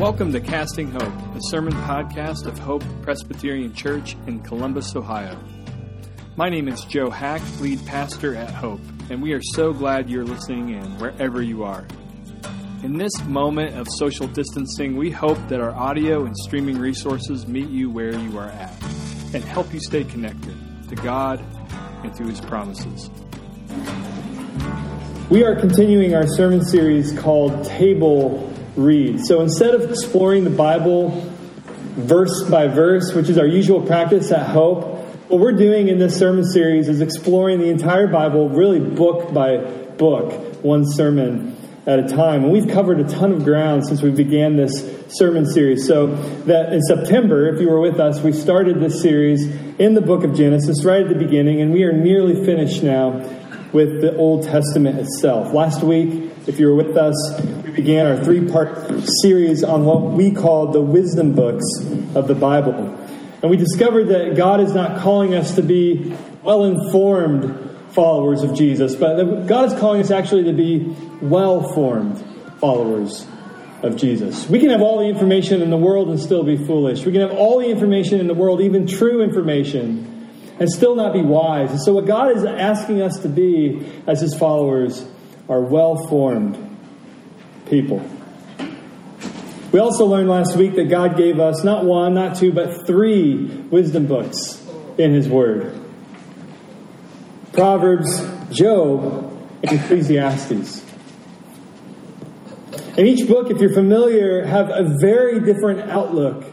Welcome to Casting Hope, a sermon podcast of Hope Presbyterian Church in Columbus, Ohio. My name is Joe Hack, lead pastor at Hope, and we are so glad you're listening in wherever you are. In this moment of social distancing, we hope that our audio and streaming resources meet you where you are at and help you stay connected to God and to His promises. We are continuing our sermon series called Table read. So instead of exploring the Bible verse by verse, which is our usual practice at Hope, what we're doing in this sermon series is exploring the entire Bible, really book by book, one sermon at a time. And we've covered a ton of ground since we began this sermon series. So that in September, if you were with us, we started this series in the book of Genesis right at the beginning, and we are nearly finished now with the Old Testament itself. Last week, if you were with us, we began our three part series on what we call the wisdom books of the Bible. And we discovered that God is not calling us to be well informed followers of Jesus, but God is calling us actually to be well formed followers of Jesus. We can have all the information in the world and still be foolish. We can have all the information in the world, even true information, and still not be wise. And so, what God is asking us to be as His followers are well formed people. We also learned last week that God gave us not one, not two, but three wisdom books in His Word Proverbs, Job, and Ecclesiastes. And each book, if you're familiar, have a very different outlook.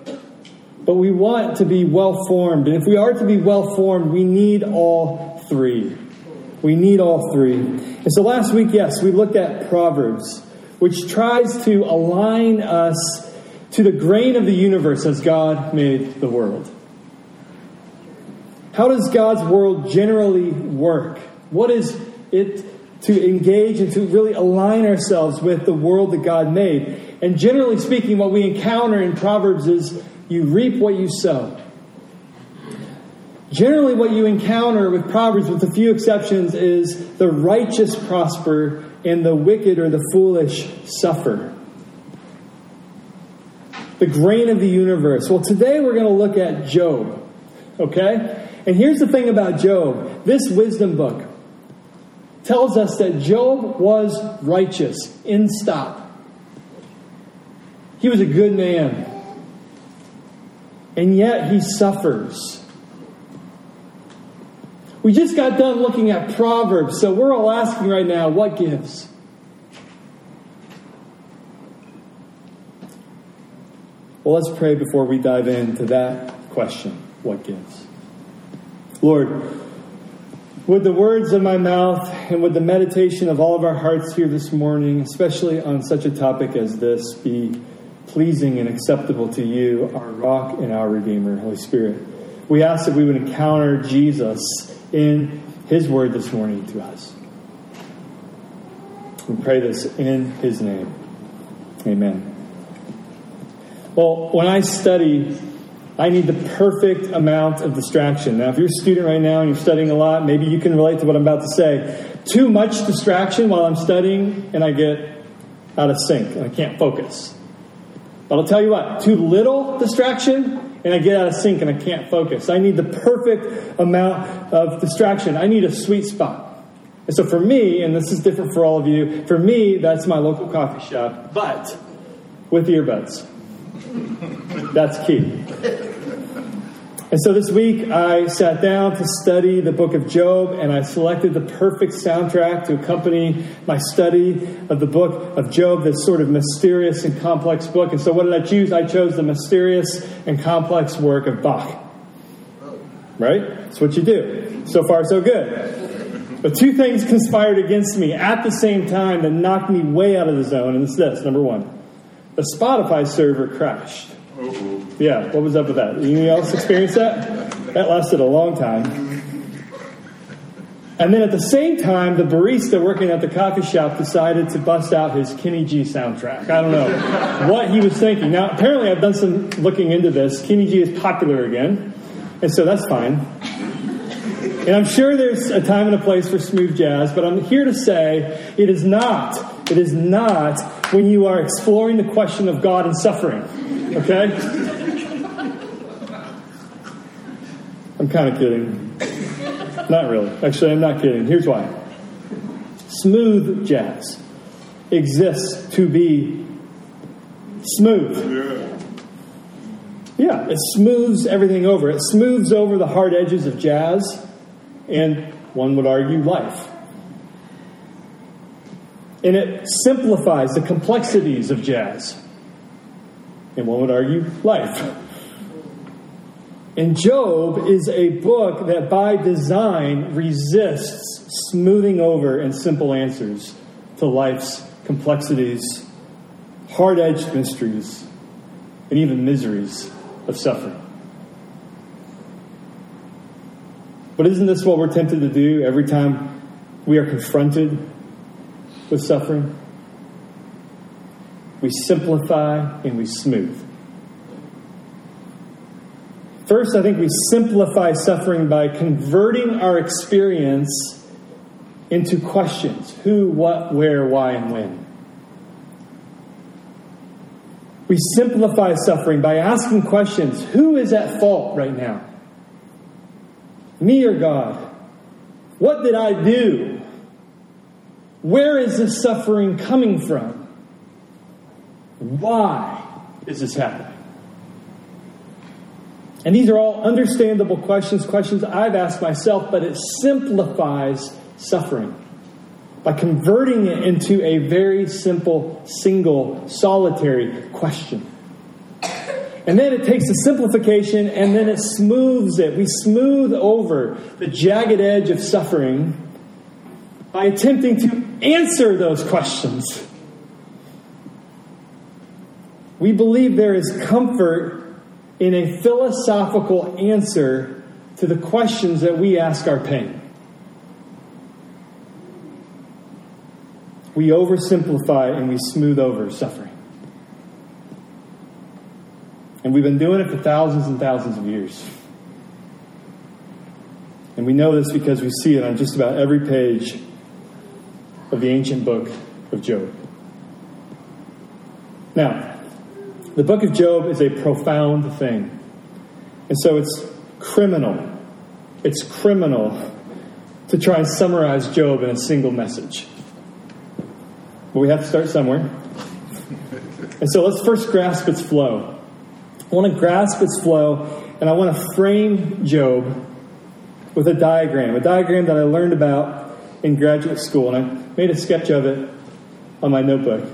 But we want to be well formed. And if we are to be well formed, we need all three. We need all three. And so last week, yes, we looked at Proverbs which tries to align us to the grain of the universe as God made the world. How does God's world generally work? What is it to engage and to really align ourselves with the world that God made? And generally speaking, what we encounter in Proverbs is you reap what you sow. Generally, what you encounter with Proverbs, with a few exceptions, is the righteous prosper and the wicked or the foolish suffer. The grain of the universe. Well, today we're going to look at Job. Okay? And here's the thing about Job this wisdom book tells us that Job was righteous in stop. He was a good man. And yet he suffers. We just got done looking at Proverbs, so we're all asking right now what gives? Well, let's pray before we dive into that question what gives? Lord, would the words of my mouth and would the meditation of all of our hearts here this morning, especially on such a topic as this, be pleasing and acceptable to you, our rock and our Redeemer, Holy Spirit? We ask that we would encounter Jesus in His word this morning to us. We pray this in His name. Amen. Well, when I study, I need the perfect amount of distraction. Now, if you're a student right now and you're studying a lot, maybe you can relate to what I'm about to say. Too much distraction while I'm studying, and I get out of sync and I can't focus. But I'll tell you what, too little distraction, and I get out of sync and I can't focus. I need the perfect amount of distraction. I need a sweet spot. And so for me, and this is different for all of you, for me, that's my local coffee shop, but with earbuds. That's key. And so this week I sat down to study the book of Job and I selected the perfect soundtrack to accompany my study of the book of Job, this sort of mysterious and complex book. And so what did I choose? I chose the mysterious and complex work of Bach. Right? That's what you do. So far, so good. But two things conspired against me at the same time that knocked me way out of the zone, and it's this number one, the Spotify server crashed. Yeah, what was up with that? Anyone else experience that? That lasted a long time. And then at the same time, the barista working at the coffee shop decided to bust out his Kenny G soundtrack. I don't know what he was thinking. Now, apparently, I've done some looking into this. Kenny G is popular again, and so that's fine. And I'm sure there's a time and a place for smooth jazz, but I'm here to say it is not It is not when you are exploring the question of God and suffering. Okay? I'm kind of kidding. Not really. Actually, I'm not kidding. Here's why. Smooth jazz exists to be smooth. Yeah, it smooths everything over. It smooths over the hard edges of jazz and, one would argue, life. And it simplifies the complexities of jazz. And one would argue, life. And Job is a book that by design resists smoothing over and simple answers to life's complexities, hard edged mysteries, and even miseries of suffering. But isn't this what we're tempted to do every time we are confronted with suffering? We simplify and we smooth. First, I think we simplify suffering by converting our experience into questions who, what, where, why, and when. We simplify suffering by asking questions Who is at fault right now? Me or God? What did I do? Where is this suffering coming from? Why is this happening? And these are all understandable questions, questions I've asked myself, but it simplifies suffering by converting it into a very simple, single, solitary question. And then it takes the simplification and then it smooths it. We smooth over the jagged edge of suffering by attempting to answer those questions. We believe there is comfort in a philosophical answer to the questions that we ask our pain. we oversimplify and we smooth over suffering. And we've been doing it for thousands and thousands of years. And we know this because we see it on just about every page of the ancient book of Job. Now, the book of Job is a profound thing. And so it's criminal. It's criminal to try and summarize Job in a single message. But we have to start somewhere. And so let's first grasp its flow. I want to grasp its flow, and I want to frame Job with a diagram, a diagram that I learned about in graduate school, and I made a sketch of it on my notebook.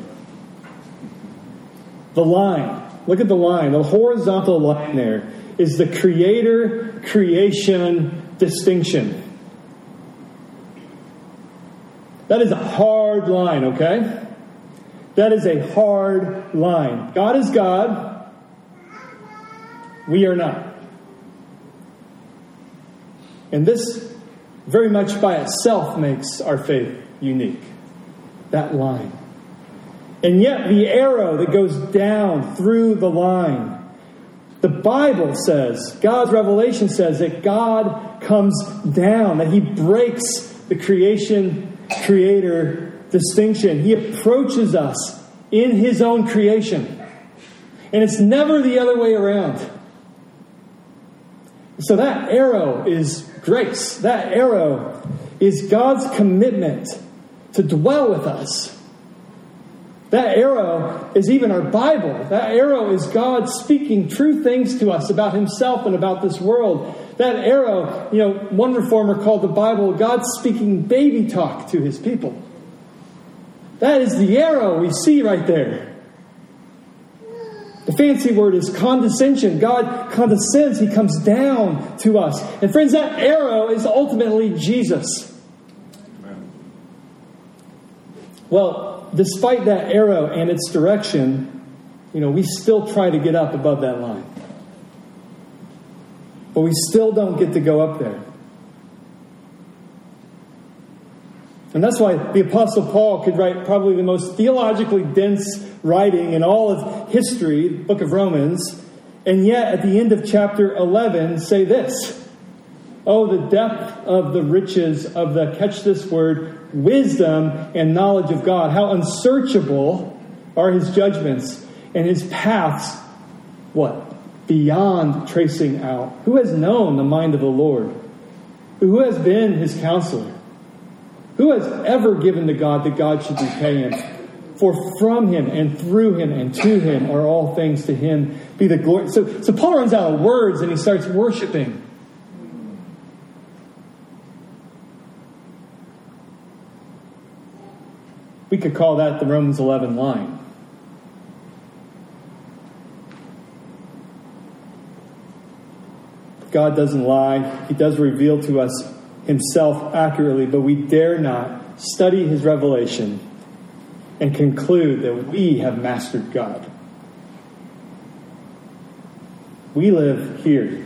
The line, look at the line, the horizontal line there is the creator creation distinction. That is a hard line, okay? That is a hard line. God is God. We are not. And this very much by itself makes our faith unique. That line. And yet, the arrow that goes down through the line, the Bible says, God's revelation says that God comes down, that He breaks the creation creator distinction. He approaches us in his own creation. And it's never the other way around. So that arrow is grace. That arrow is God's commitment to dwell with us. That arrow is even our Bible. That arrow is God speaking true things to us about Himself and about this world. That arrow, you know, one reformer called the Bible God speaking baby talk to His people. That is the arrow we see right there. The fancy word is condescension. God condescends, He comes down to us. And friends, that arrow is ultimately Jesus. Well, despite that arrow and its direction, you know, we still try to get up above that line. But we still don't get to go up there. And that's why the Apostle Paul could write probably the most theologically dense writing in all of history, the book of Romans, and yet at the end of chapter 11 say this Oh, the depth of the riches of the, catch this word, wisdom and knowledge of God. How unsearchable are his judgments and his paths, what? Beyond tracing out. Who has known the mind of the Lord? Who has been his counselor? Who has ever given to God that God should repay him? For from him and through him and to him are all things to him be the glory. So, so Paul runs out of words and he starts worshiping. We could call that the Romans 11 line. God doesn't lie. He does reveal to us himself accurately, but we dare not study his revelation and conclude that we have mastered God. We live here,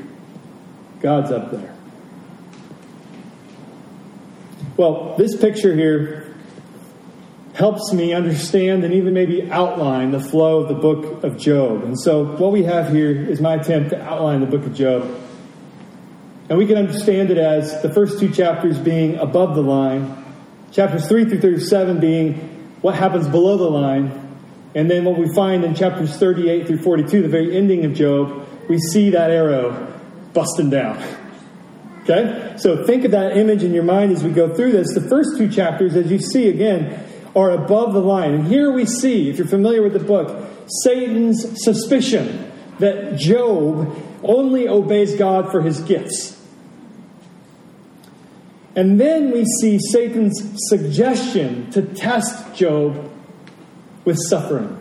God's up there. Well, this picture here helps me understand and even maybe outline the flow of the book of Job. And so, what we have here is my attempt to outline the book of Job. And we can understand it as the first two chapters being above the line, chapters 3 through 37 being what happens below the line. And then what we find in chapters 38 through 42, the very ending of Job, we see that arrow busting down. Okay? So think of that image in your mind as we go through this. The first two chapters, as you see again, are above the line. And here we see, if you're familiar with the book, Satan's suspicion that Job only obeys God for his gifts. And then we see Satan's suggestion to test Job with suffering.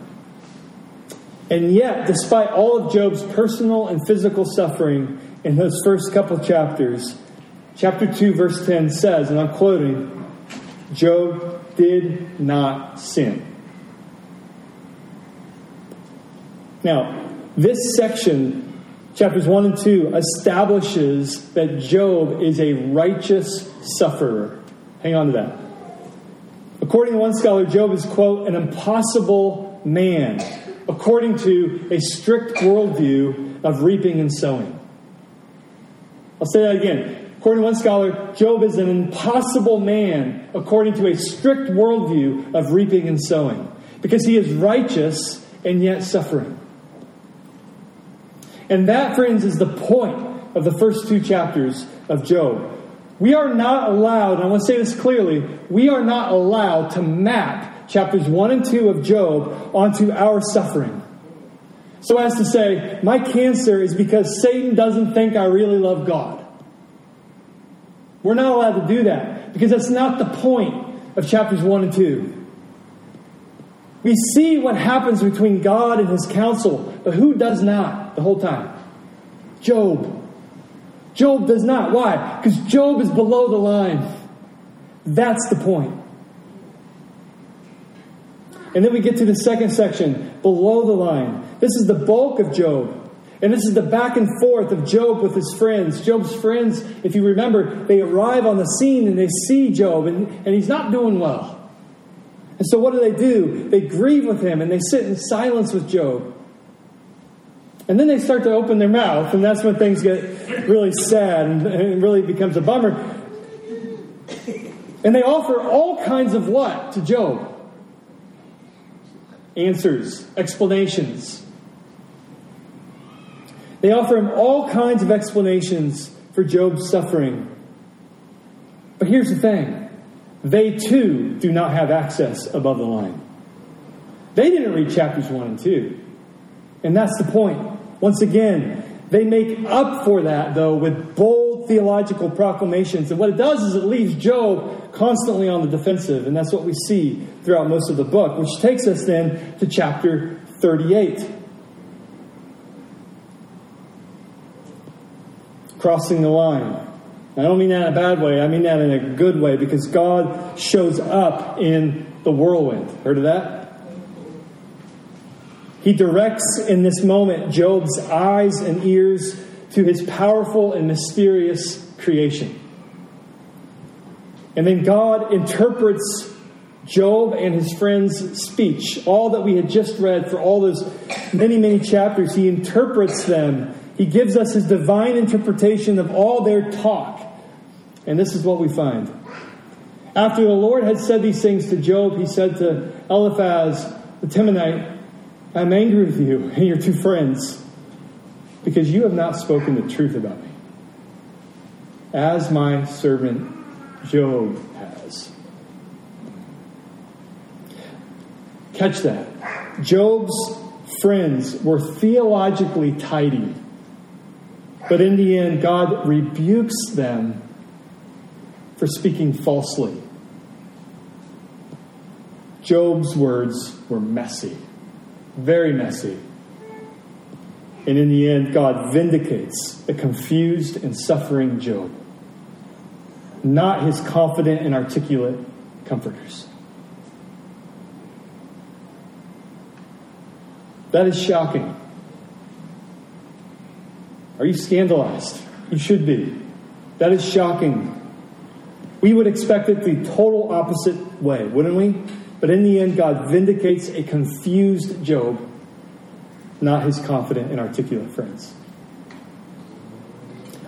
And yet, despite all of Job's personal and physical suffering in those first couple chapters, chapter 2, verse 10 says, and I'm quoting, Job did not sin. Now, this section chapters 1 and 2 establishes that Job is a righteous sufferer. Hang on to that. According to one scholar, Job is, quote, an impossible man, according to a strict worldview of reaping and sowing. I'll say that again. According to one scholar, Job is an impossible man according to a strict worldview of reaping and sowing because he is righteous and yet suffering. And that, friends, is the point of the first two chapters of Job. We are not allowed, and I want to say this clearly, we are not allowed to map chapters 1 and 2 of Job onto our suffering. So as to say, my cancer is because Satan doesn't think I really love God. We're not allowed to do that because that's not the point of chapters 1 and 2. We see what happens between God and his counsel, but who does not the whole time? Job. Job does not. Why? Because Job is below the line. That's the point. And then we get to the second section, below the line. This is the bulk of Job. And this is the back and forth of Job with his friends. Job's friends, if you remember, they arrive on the scene and they see Job, and, and he's not doing well. And so what do they do? They grieve with him and they sit in silence with Job. And then they start to open their mouth, and that's when things get really sad and, and really becomes a bummer. And they offer all kinds of what to Job? Answers, explanations. They offer him all kinds of explanations for Job's suffering. But here's the thing they too do not have access above the line. They didn't read chapters 1 and 2. And that's the point. Once again, they make up for that, though, with bold theological proclamations. And what it does is it leaves Job constantly on the defensive. And that's what we see throughout most of the book, which takes us then to chapter 38. Crossing the line. I don't mean that in a bad way, I mean that in a good way because God shows up in the whirlwind. Heard of that? He directs in this moment Job's eyes and ears to his powerful and mysterious creation. And then God interprets Job and his friends' speech, all that we had just read for all those many, many chapters. He interprets them. He gives us his divine interpretation of all their talk And this is what we find. After the Lord had said these things to Job, he said to Eliphaz the Temanite, I'm angry with you and your two friends because you have not spoken the truth about me, as my servant Job has. Catch that. Job's friends were theologically tidy, but in the end, God rebukes them for speaking falsely. Job's words were messy, very messy. And in the end, God vindicates a confused and suffering Job, not his confident and articulate comforters. That is shocking. Are you scandalized? You should be. That is shocking. We would expect it the total opposite way, wouldn't we? But in the end, God vindicates a confused Job, not his confident and articulate friends.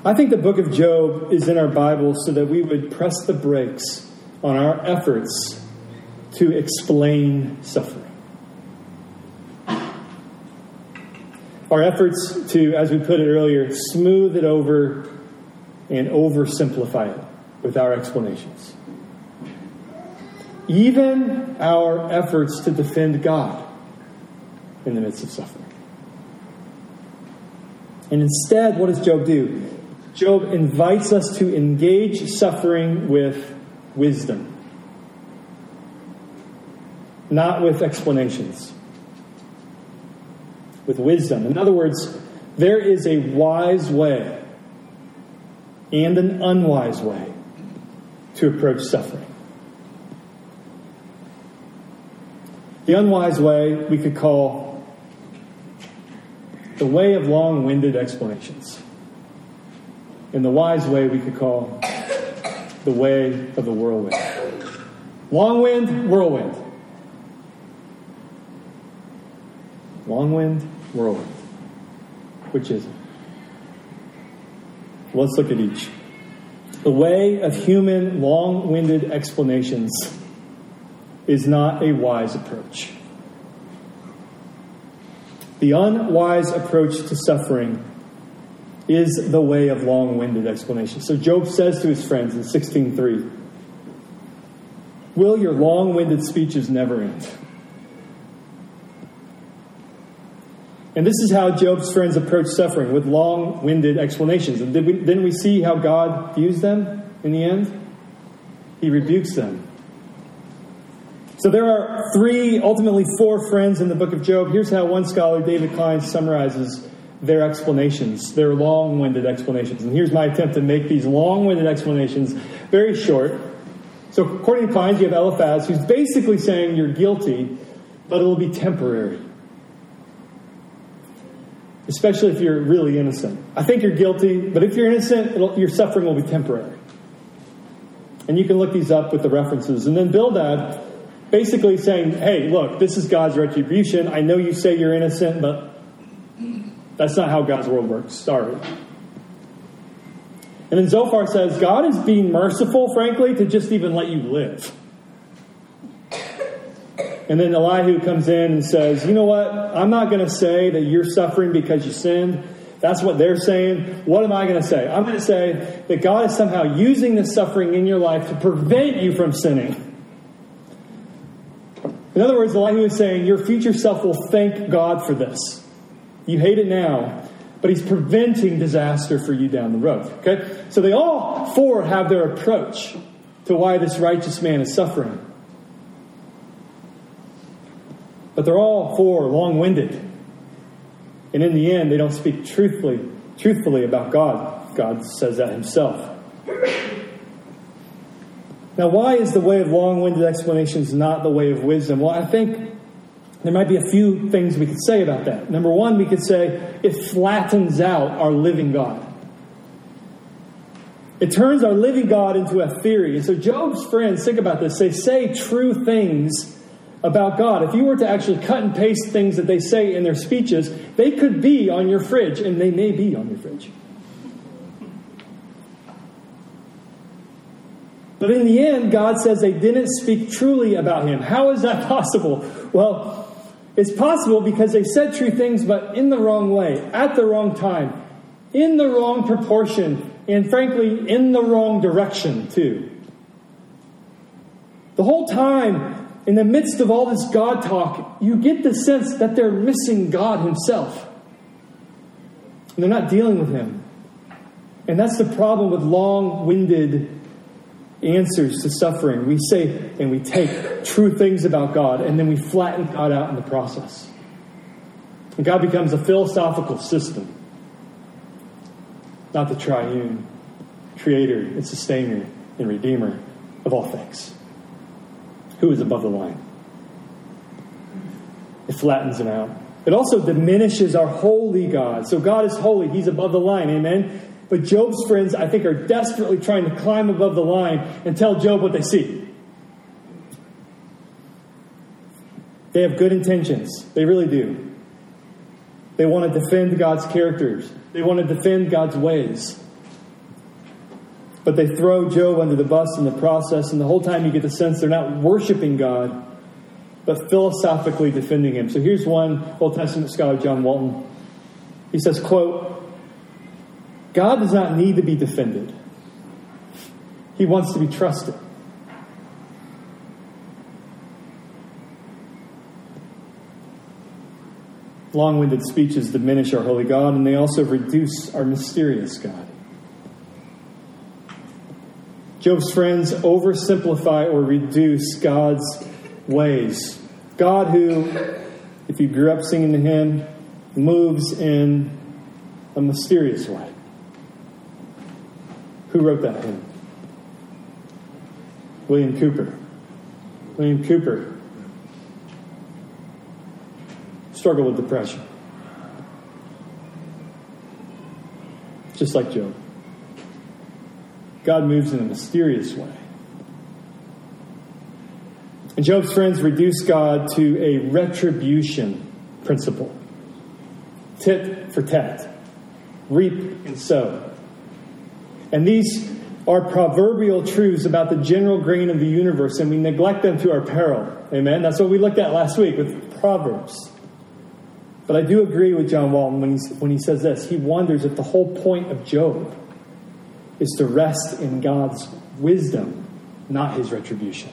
I think the book of Job is in our Bible so that we would press the brakes on our efforts to explain suffering. Our efforts to, as we put it earlier, smooth it over and oversimplify it with our explanations. Even our efforts to defend God in the midst of suffering. And instead, what does Job do? Job invites us to engage suffering with wisdom, not with explanations with wisdom. In other words, there is a wise way and an unwise way to approach suffering. The unwise way we could call the way of long winded explanations. And the wise way we could call the way of the whirlwind. Long wind, whirlwind. Long wind, whirlwind. Which is it? Let's look at each. The way of human long winded explanations is not a wise approach. The unwise approach to suffering is the way of long winded explanations. So Job says to his friends in 16:3, Will your long winded speeches never end? And this is how Job's friends approach suffering with long winded explanations. And did we, we see how God views them in the end? He rebukes them. So there are three, ultimately four friends in the book of Job. Here's how one scholar, David Clines, summarizes their explanations, their long winded explanations. And here's my attempt to make these long winded explanations very short. So, according to Klein, you have Eliphaz, who's basically saying you're guilty, but it will be temporary especially if you're really innocent. I think you're guilty, but if you're innocent, your suffering will be temporary. And you can look these up with the references. And then Bildad basically saying, hey, look, this is God's retribution. I know you say you're innocent, but that's not how God's world works. Sorry. And then Zophar says, God is being merciful, frankly, to just even let you live. And then Elihu comes in and says, You know what? I'm not going to say that you're suffering because you sinned. That's what they're saying. What am I going to say? I'm going to say that God is somehow using this suffering in your life to prevent you from sinning. In other words, Elihu is saying your future self will thank God for this. You hate it now, but he's preventing disaster for you down the road. Okay? So they all four have their approach to why this righteous man is suffering. But they're all four long winded. And in the end, they don't speak truthfully, truthfully about God. God says that himself. Now, why is the way of long winded explanations not the way of wisdom? Well, I think there might be a few things we could say about that. Number one, we could say it flattens out our living God. It turns our living God into a theory. And so Job's friends, think about this, they say true things about God. If you were to actually cut and paste things that they say in their speeches, they could be on your fridge, and they may be on your fridge. But in the end, God says they didn't speak truly about him. How is that possible? Well, it's possible because they said true things, but in the wrong way, at the wrong time, in the wrong proportion, and frankly, in the wrong direction, too. The whole time, in the midst of all this God talk, you get the sense that they're missing God Himself. And they're not dealing with Him. And that's the problem with long winded answers to suffering. We say and we take true things about God, and then we flatten God out in the process. And God becomes a philosophical system, not the triune creator and sustainer and redeemer of all things. Who is above the line? It flattens him out. It also diminishes our holy God. So God is holy, He's above the line. Amen. But Job's friends, I think, are desperately trying to climb above the line and tell Job what they see. They have good intentions. They really do. They want to defend God's characters, they want to defend God's ways. But they throw Job under the bus in the process, and the whole time you get the sense they're not worshiping God, but philosophically defending Him. So here's one Old Testament scholar, John Walton. He says, quote, God does not need to be defended. He wants to be trusted. Long winded speeches diminish our holy God, and they also reduce our mysterious God. Job's friends oversimplify or reduce God's ways. God, who, if you grew up singing to Him, moves in a mysterious way. Who wrote that hymn? William Cowper. William Cowper struggled with depression. Just like Job. God moves in a mysterious way. And Job's friends reduce God to a retribution principle tit for tat, reap and sow. And these are proverbial truths about the general grain of the universe, and we neglect them to our peril. Amen? That's what we looked at last week with Proverbs. But I do agree with John Walton when, when he says this. He wonders if the whole point of Job is to rest in God's wisdom, not his retribution.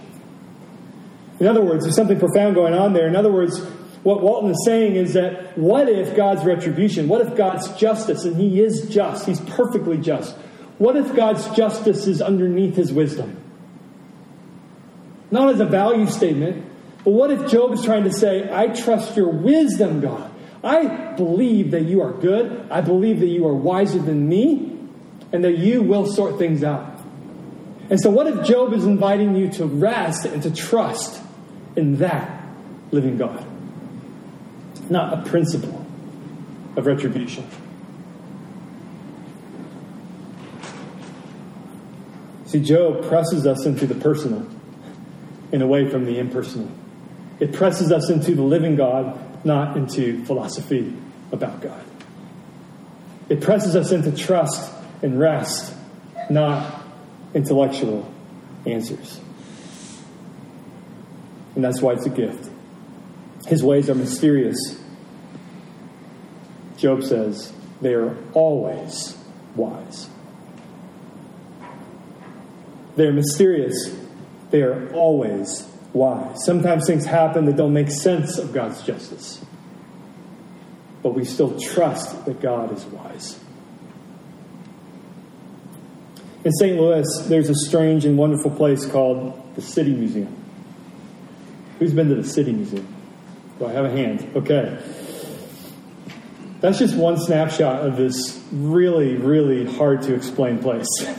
In other words, there's something profound going on there. In other words, what Walton is saying is that what if God's retribution, what if God's justice, and he is just, he's perfectly just, what if God's justice is underneath his wisdom? Not as a value statement, but what if Job is trying to say, I trust your wisdom, God? I believe that you are good. I believe that you are wiser than me, and that you will sort things out. And so, what if Job is inviting you to rest and to trust in that living God? Not a principle of retribution. See, Job presses us into the personal and away from the impersonal. It presses us into the living God, not into philosophy about God. It presses us into trust and rest, not intellectual answers. And that's why it's a gift. His ways are mysterious. Job says they are always wise. They're mysterious. They are always wise. Sometimes things happen that don't make sense of God's justice. But we still trust that God is wise. In St. Louis, there's a strange and wonderful place called the City Museum. Who's been to the City Museum? Do I have a hand? Okay. That's just one snapshot of this really, really hard to explain place.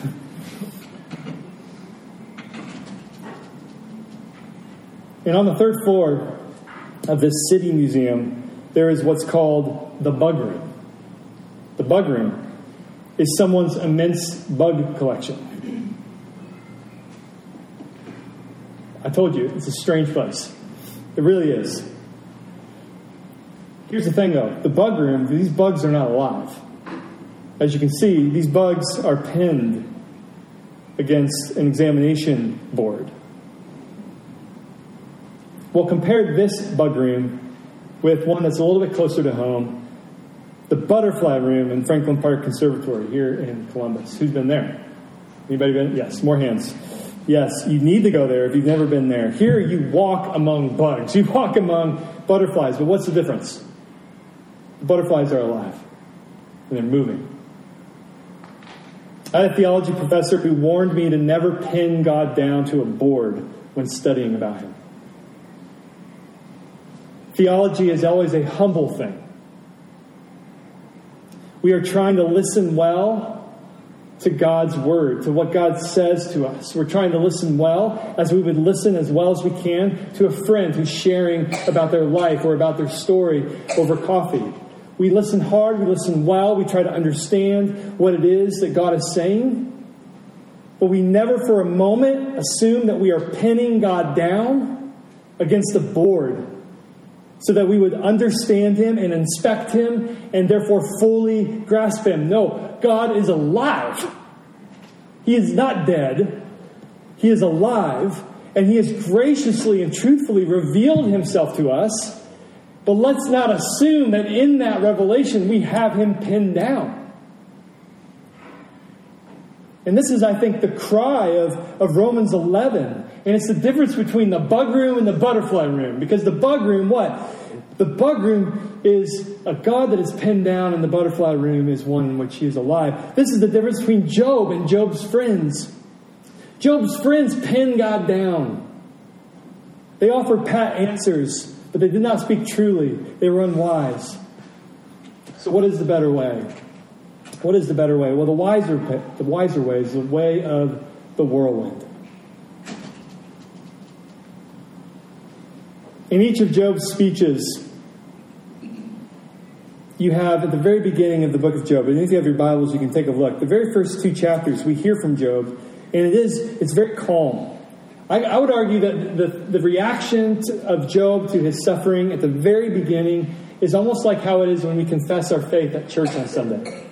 And on the third floor of this city museum, there is what's called the bug room. The bug room is someone's immense bug collection. I told you, it's a strange place. It really is. Here's the thing though the bug room, these bugs are not alive. As you can see, these bugs are pinned against an examination board. Well, compare this bug room with one that's a little bit closer to home the butterfly room in Franklin Park Conservatory here in Columbus. Who's been there? Anybody been? Yes, more hands. Yes, you need to go there if you've never been there. Here you walk among bugs, you walk among butterflies, but what's the difference? The butterflies are alive and they're moving. I had a theology professor who warned me to never pin God down to a board when studying about Him. Theology is always a humble thing. We are trying to listen well to God's word, to what God says to us. We're trying to listen well as we would listen as well as we can to a friend who's sharing about their life or about their story over coffee. We listen hard, we listen well, we try to understand what it is that God is saying. But we never for a moment assume that we are pinning God down against the board so that we would understand him and inspect him and therefore fully grasp him. No, God is alive. He is not dead. He is alive, and he has graciously and truthfully revealed himself to us. But let's not assume that in that revelation we have him pinned down. And this is, I think, the cry of, of Romans 11. And it's the difference between the bug room and the butterfly room. Because the bug room, what? The bug room is a God that is pinned down, and the butterfly room is one in which he is alive. This is the difference between Job and Job's friends. Job's friends pinned God down. They offered pat answers, but they did not speak truly. They were unwise. So, what is the better way? What is the better way? Well, the wiser, the wiser way is the way of the whirlwind. In each of Job's speeches, you have at the very beginning of the book of Job, and if you have your Bibles, you can take a look. The very first two chapters, we hear from Job, and it is it's very calm. I, I would argue that the, the reaction of Job to his suffering at the very beginning is almost like how it is when we confess our faith at church on Sunday.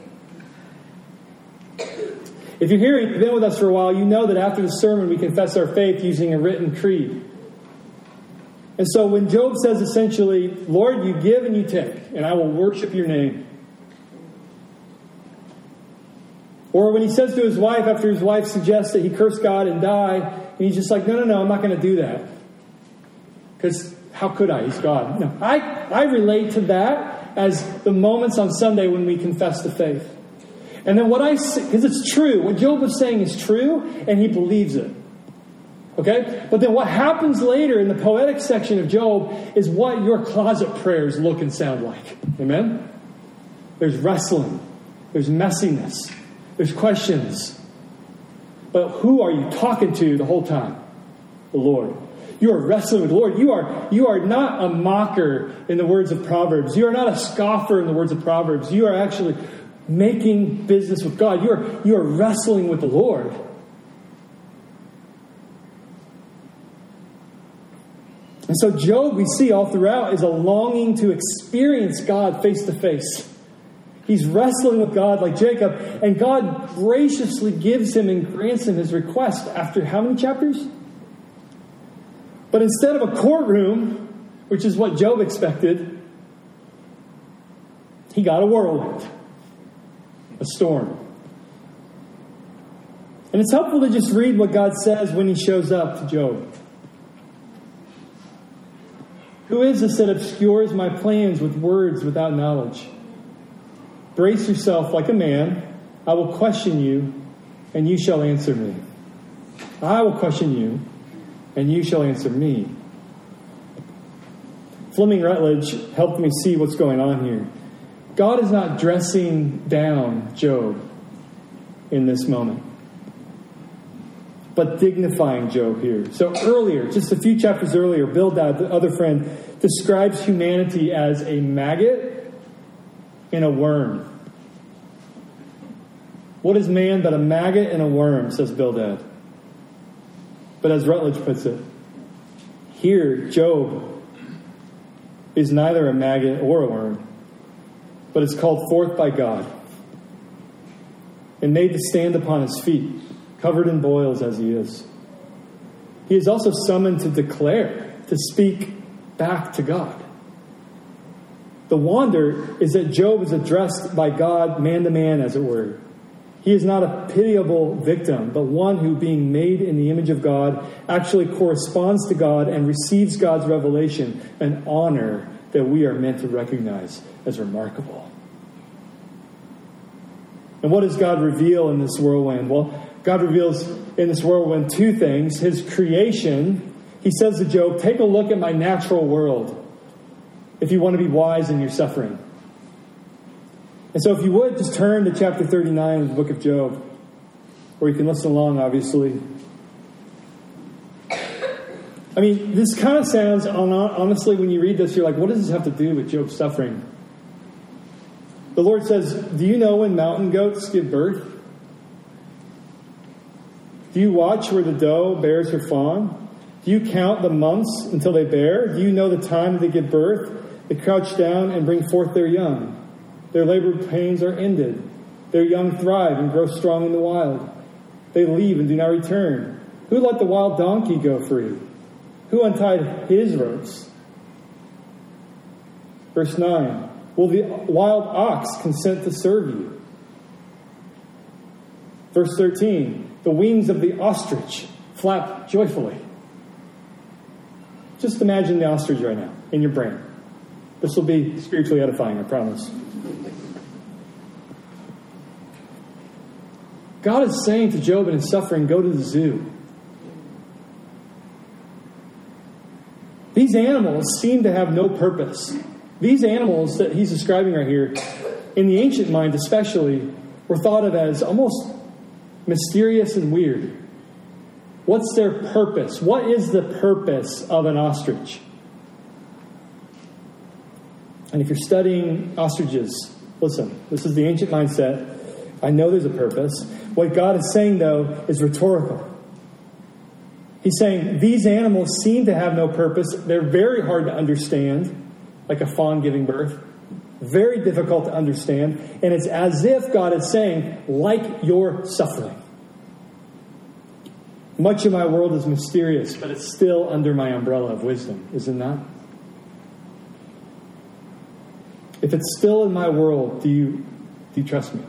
If you're here, you've been with us for a while, you know that after the sermon we confess our faith using a written creed. And so when Job says essentially, Lord, you give and you take, and I will worship your name. Or when he says to his wife, after his wife suggests that he curse God and die, and he's just like, no, no, no, I'm not going to do that. Because how could I? He's God. No, I, I relate to that as the moments on Sunday when we confess the faith. And then what I say, because it's true, what Job was saying is true, and he believes it. Okay? But then what happens later in the poetic section of Job is what your closet prayers look and sound like. Amen? There's wrestling, there's messiness, there's questions. But who are you talking to the whole time? The Lord. You are wrestling with the Lord. You are, you are not a mocker in the words of Proverbs. You are not a scoffer in the words of Proverbs. You are actually making business with God. You're, you're wrestling with the Lord. And so, Job, we see all throughout, is a longing to experience God face to face. He's wrestling with God like Jacob, and God graciously gives him and grants him his request after how many chapters? But instead of a courtroom, which is what Job expected, he got a whirlwind a storm. And it's helpful to just read what God says when he shows up to Job. Who is this that obscures my plans with words without knowledge? Brace yourself like a man. I will question you, and you shall answer me. I will question you, and you shall answer me. Fleming Rutledge helped me see what's going on here. God is not dressing down Job in this moment, but dignifying Job here. So earlier, just a few chapters earlier, Bildad, the other friend, describes humanity as a maggot and a worm. What is man but a maggot and a worm, says Bildad. But as Rutledge puts it, here, Job is neither a maggot or a worm but is called forth by God and made to stand upon his feet covered in boils as he is. He is also summoned to declare, to speak back to God. The wonder is that Job is addressed by God man to man, as it were. He is not a pitiable victim, but one who, being made in the image of God, actually corresponds to God and receives God's revelation, an honor that we are meant to recognize as remarkable. And what does God reveal in this whirlwind? Well, God reveals in this whirlwind two things His creation. He says to Job, Take a look at my natural world if you want to be wise in your suffering. And so, if you would, just turn to chapter 39 of the book of Job, or you can listen along, obviously. I mean, this kind of sounds, honestly, when you read this, you're like, what does this have to do with Job's suffering? The Lord says, Do you know when mountain goats give birth? Do you watch where the doe bears her fawn? Do you count the months until they bear? Do you know the time they give birth? They crouch down and bring forth their young. Their labor pains are ended. Their young thrive and grow strong in the wild. They leave and do not return. Who let the wild donkey go free? Who untied his ropes? Verse 9 Will the wild ox consent to serve you? Verse 13 The wings of the ostrich flap joyfully. Just imagine the ostrich right now in your brain. This will be spiritually edifying, I promise. God is saying to Job in his suffering, go to the zoo. These animals seem to have no purpose. These animals that he's describing right here, in the ancient mind especially, were thought of as almost mysterious and weird. What's their purpose? What is the purpose of an ostrich? And if you're studying ostriches, listen, this is the ancient mindset. I know there's a purpose. What God is saying, though, is rhetorical. He's saying these animals seem to have no purpose. They're very hard to understand, like a fawn giving birth. Very difficult to understand. And it's as if God is saying, like your suffering. Much of my world is mysterious, but it's still under my umbrella of wisdom, is it not? If it's still in my world, do you, do you trust me?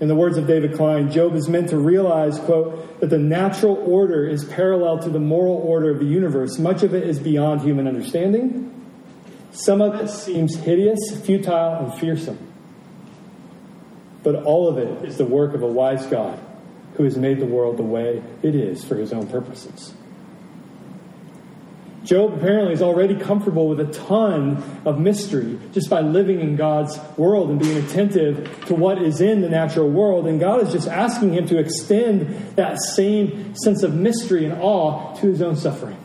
In the words of David Clines, Job is meant to realize, quote, that the natural order is parallel to the moral order of the universe. Much of it is beyond human understanding. Some of it seems hideous, futile, and fearsome. But all of it is the work of a wise God who has made the world the way it is for his own purposes. Job apparently is already comfortable with a ton of mystery just by living in God's world and being attentive to what is in the natural world. And God is just asking him to extend that same sense of mystery and awe to his own suffering.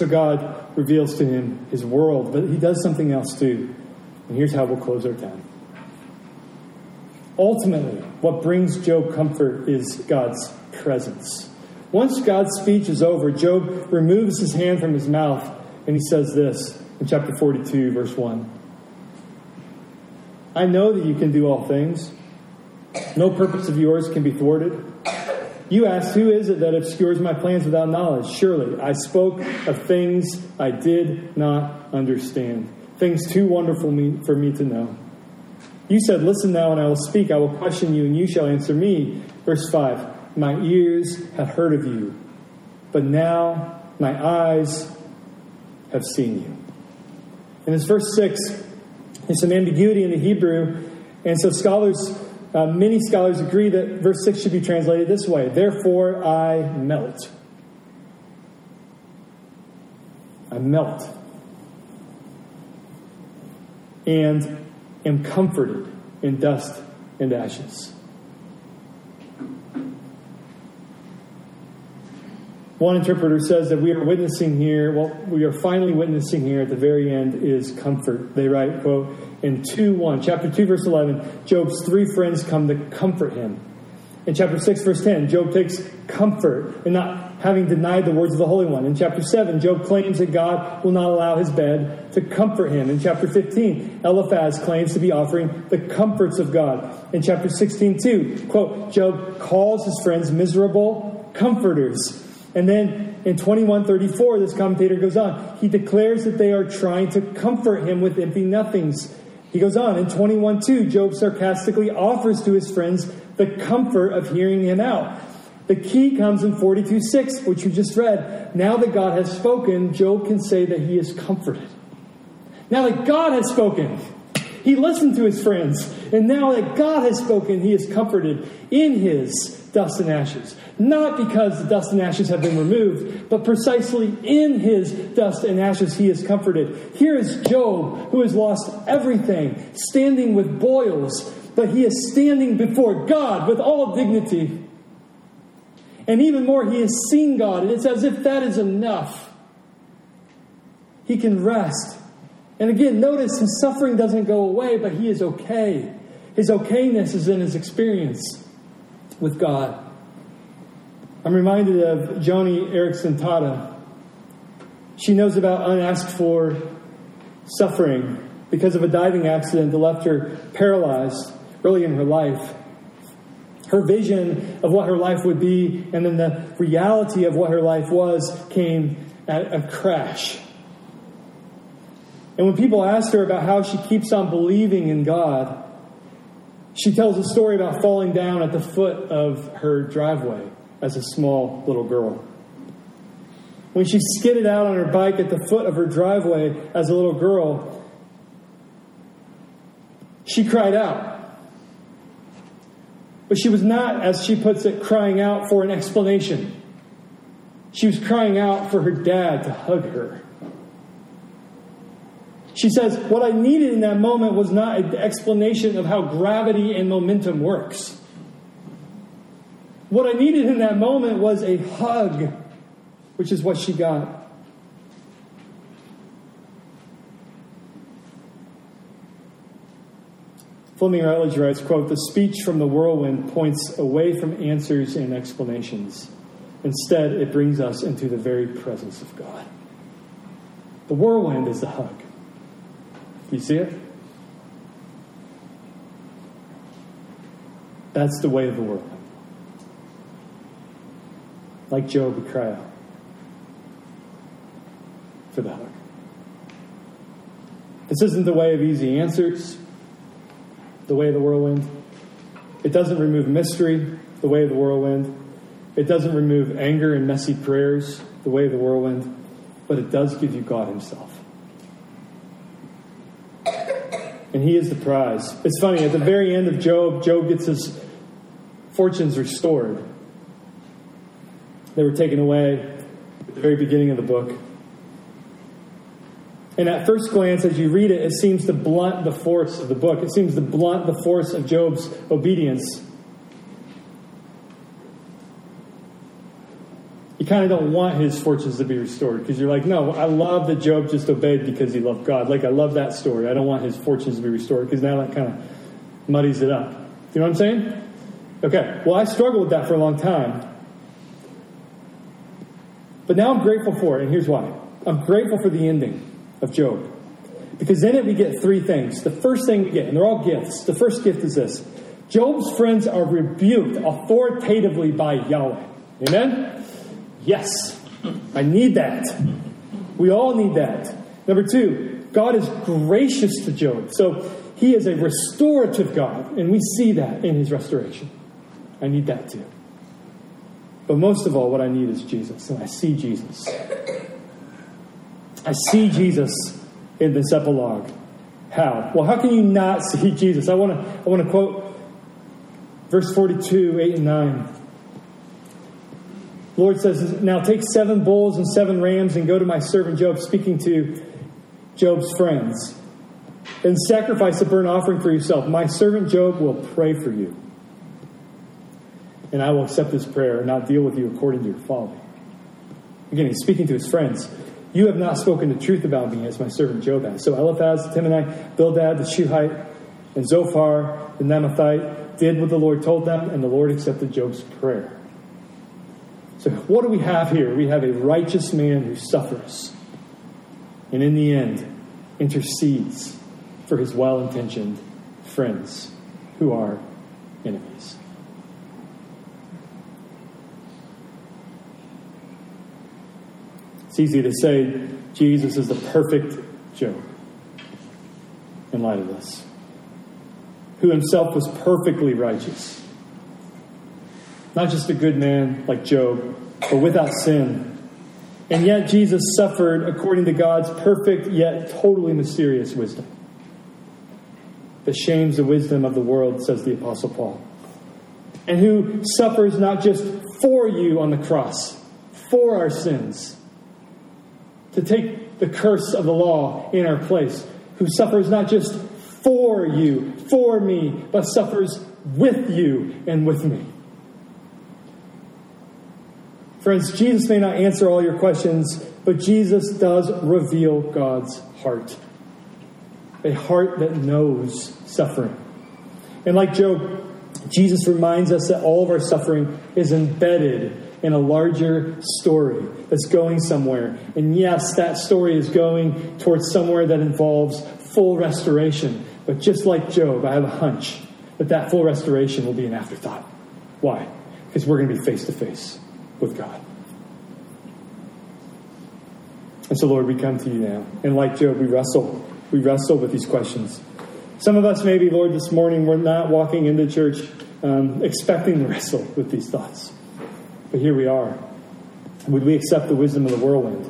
So God reveals to him his world, but he does something else too. And here's how we'll close our time. Ultimately, what brings Job comfort is God's presence. Once God's speech is over, Job removes his hand from his mouth and he says this in chapter 42, verse 1. I know that you can do all things. No purpose of yours can be thwarted. You ask, Who is it that obscures my plans without knowledge? Surely I spoke of things I did not understand, things too wonderful for me to know. You said, Listen now, and I will speak. I will question you, and you shall answer me. Verse 5 my ears have heard of you, but now my eyes have seen you. In this verse 6, there's some ambiguity in the Hebrew, and so scholars, uh, many scholars agree that verse 6 should be translated this way Therefore I melt. I melt. And am comforted in dust and ashes. One interpreter says that we are witnessing here, well, we are finally witnessing here at the very end is comfort. They write, quote, in 2 1, chapter 2, verse 11, Job's three friends come to comfort him. In chapter 6, verse 10, Job takes comfort in not having denied the words of the Holy One. In chapter 7, Job claims that God will not allow his bed to comfort him. In chapter 15, Eliphaz claims to be offering the comforts of God. In chapter 16, too, quote, Job calls his friends miserable comforters. And then in 2134, this commentator goes on, he declares that they are trying to comfort him with empty nothings. He goes on in 21:2, Job sarcastically offers to his friends the comfort of hearing him out. The key comes in 42:6, which we just read. Now that God has spoken, Job can say that he is comforted. Now that God has spoken, he listened to his friends, and now that God has spoken, he is comforted in his dust and ashes. Not because the dust and ashes have been removed, but precisely in his dust and ashes he is comforted. Here is Job, who has lost everything, standing with boils, but he is standing before God with all dignity. And even more, he has seen God, and it's as if that is enough. He can rest. And again, notice his suffering doesn't go away, but he is okay. His okayness is in his experience with God. I'm reminded of Joni Eareckson Tada. She knows about unasked for suffering because of a diving accident that left her paralyzed early in her life. Her vision of what her life would be and then the reality of what her life was came at a crash. And when people ask her about how she keeps on believing in God, she tells a story about falling down at the foot of her driveway as a small little girl. When she skidded out on her bike at the foot of her driveway as a little girl, she cried out. But she was not, as she puts it, crying out for an explanation. She was crying out for her dad to hug her. She says, What I needed in that moment was not an explanation of how gravity and momentum works. What I needed in that moment was a hug, which is what she got. Fleming Rutledge writes, quote, The speech from the whirlwind points away from answers and explanations. Instead, it brings us into the very presence of God. The whirlwind is the hug. You see it? That's the way of the world. Like Job would cry out for the hug. This isn't the way of easy answers, the way of the whirlwind. It doesn't remove mystery, the way of the whirlwind. It doesn't remove anger and messy prayers, the way of the whirlwind. But it does give you God Himself. And He is the prize. It's funny, at the very end of Job, Job gets his fortunes restored. They were taken away at the very beginning of the book. And at first glance, as you read it, it seems to blunt the force of the book. It seems to blunt the force of Job's obedience. Kind of don't want his fortunes to be restored because you're like, no, I love that Job just obeyed because he loved God. Like, I love that story. I don't want his fortunes to be restored because now that kind of muddies it up. You know what I'm saying? Okay, well, I struggled with that for a long time. But now I'm grateful for it, and here's why. I'm grateful for the ending of Job. Because in it we get three things. The first thing we get, and they're all gifts. The first gift is this Job's friends are rebuked authoritatively by Yahweh. Amen? Yes. I need that. We all need that. Number two, God is gracious to Job. So he is a restorative God, and we see that in his restoration. I need that too. But most of all, what I need is Jesus, and I see Jesus. I see Jesus in this epilogue. How? Well, how can you not see Jesus? I want to I want to quote verse 42, 8 and 9. Lord says, Now take seven bulls and seven rams and go to my servant Job, speaking to Job's friends, and sacrifice a burnt offering for yourself. My servant Job will pray for you and I will accept this prayer and not deal with you according to your folly. Again, he's speaking to his friends. You have not spoken the truth about me as my servant Job has. So Eliphaz the Temanite, Bildad the Shuhite, and Zophar the Naamathite did what the Lord told them, and the Lord accepted Job's prayer. So, what do we have here? We have a righteous man who suffers, and in the end, intercedes for his well intentioned friends who are enemies. It's easy to say Jesus is the perfect Job in light of this, who himself was perfectly righteous. Not just a good man like Job, but without sin. And yet Jesus suffered according to God's perfect yet totally mysterious wisdom. The shames the wisdom of the world, says the Apostle Paul. And who suffers not just for you on the cross, for our sins, to take the curse of the law in our place, who suffers not just for you, for me, but suffers with you and with me. Friends, Jesus may not answer all your questions, but Jesus does reveal God's heart. A heart that knows suffering. And like Job, Jesus reminds us that all of our suffering is embedded in a larger story that's going somewhere. And yes, that story is going towards somewhere that involves full restoration. But just like Job, I have a hunch that that full restoration will be an afterthought. Why? Because we're going to be face to face with God. And so, Lord, we come to you now. And like Job, we wrestle. We wrestle with these questions. Some of us, maybe, Lord, this morning, we're not walking into church um, expecting to wrestle with these thoughts. But here we are. Would we accept the wisdom of the whirlwind?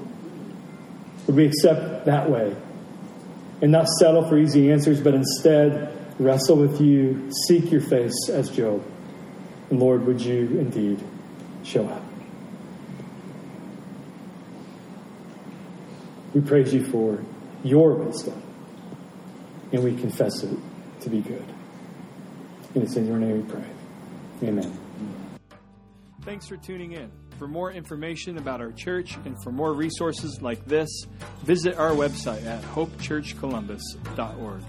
Would we accept that way? And not settle for easy answers, but instead wrestle with you, seek your face as Job. And Lord, would you indeed show up? We praise you for your wisdom, and we confess it to be good. And it's in your name we pray. Amen. Thanks for tuning in. For more information about our church and for more resources like this, visit our website at hopechurchcolumbus.org.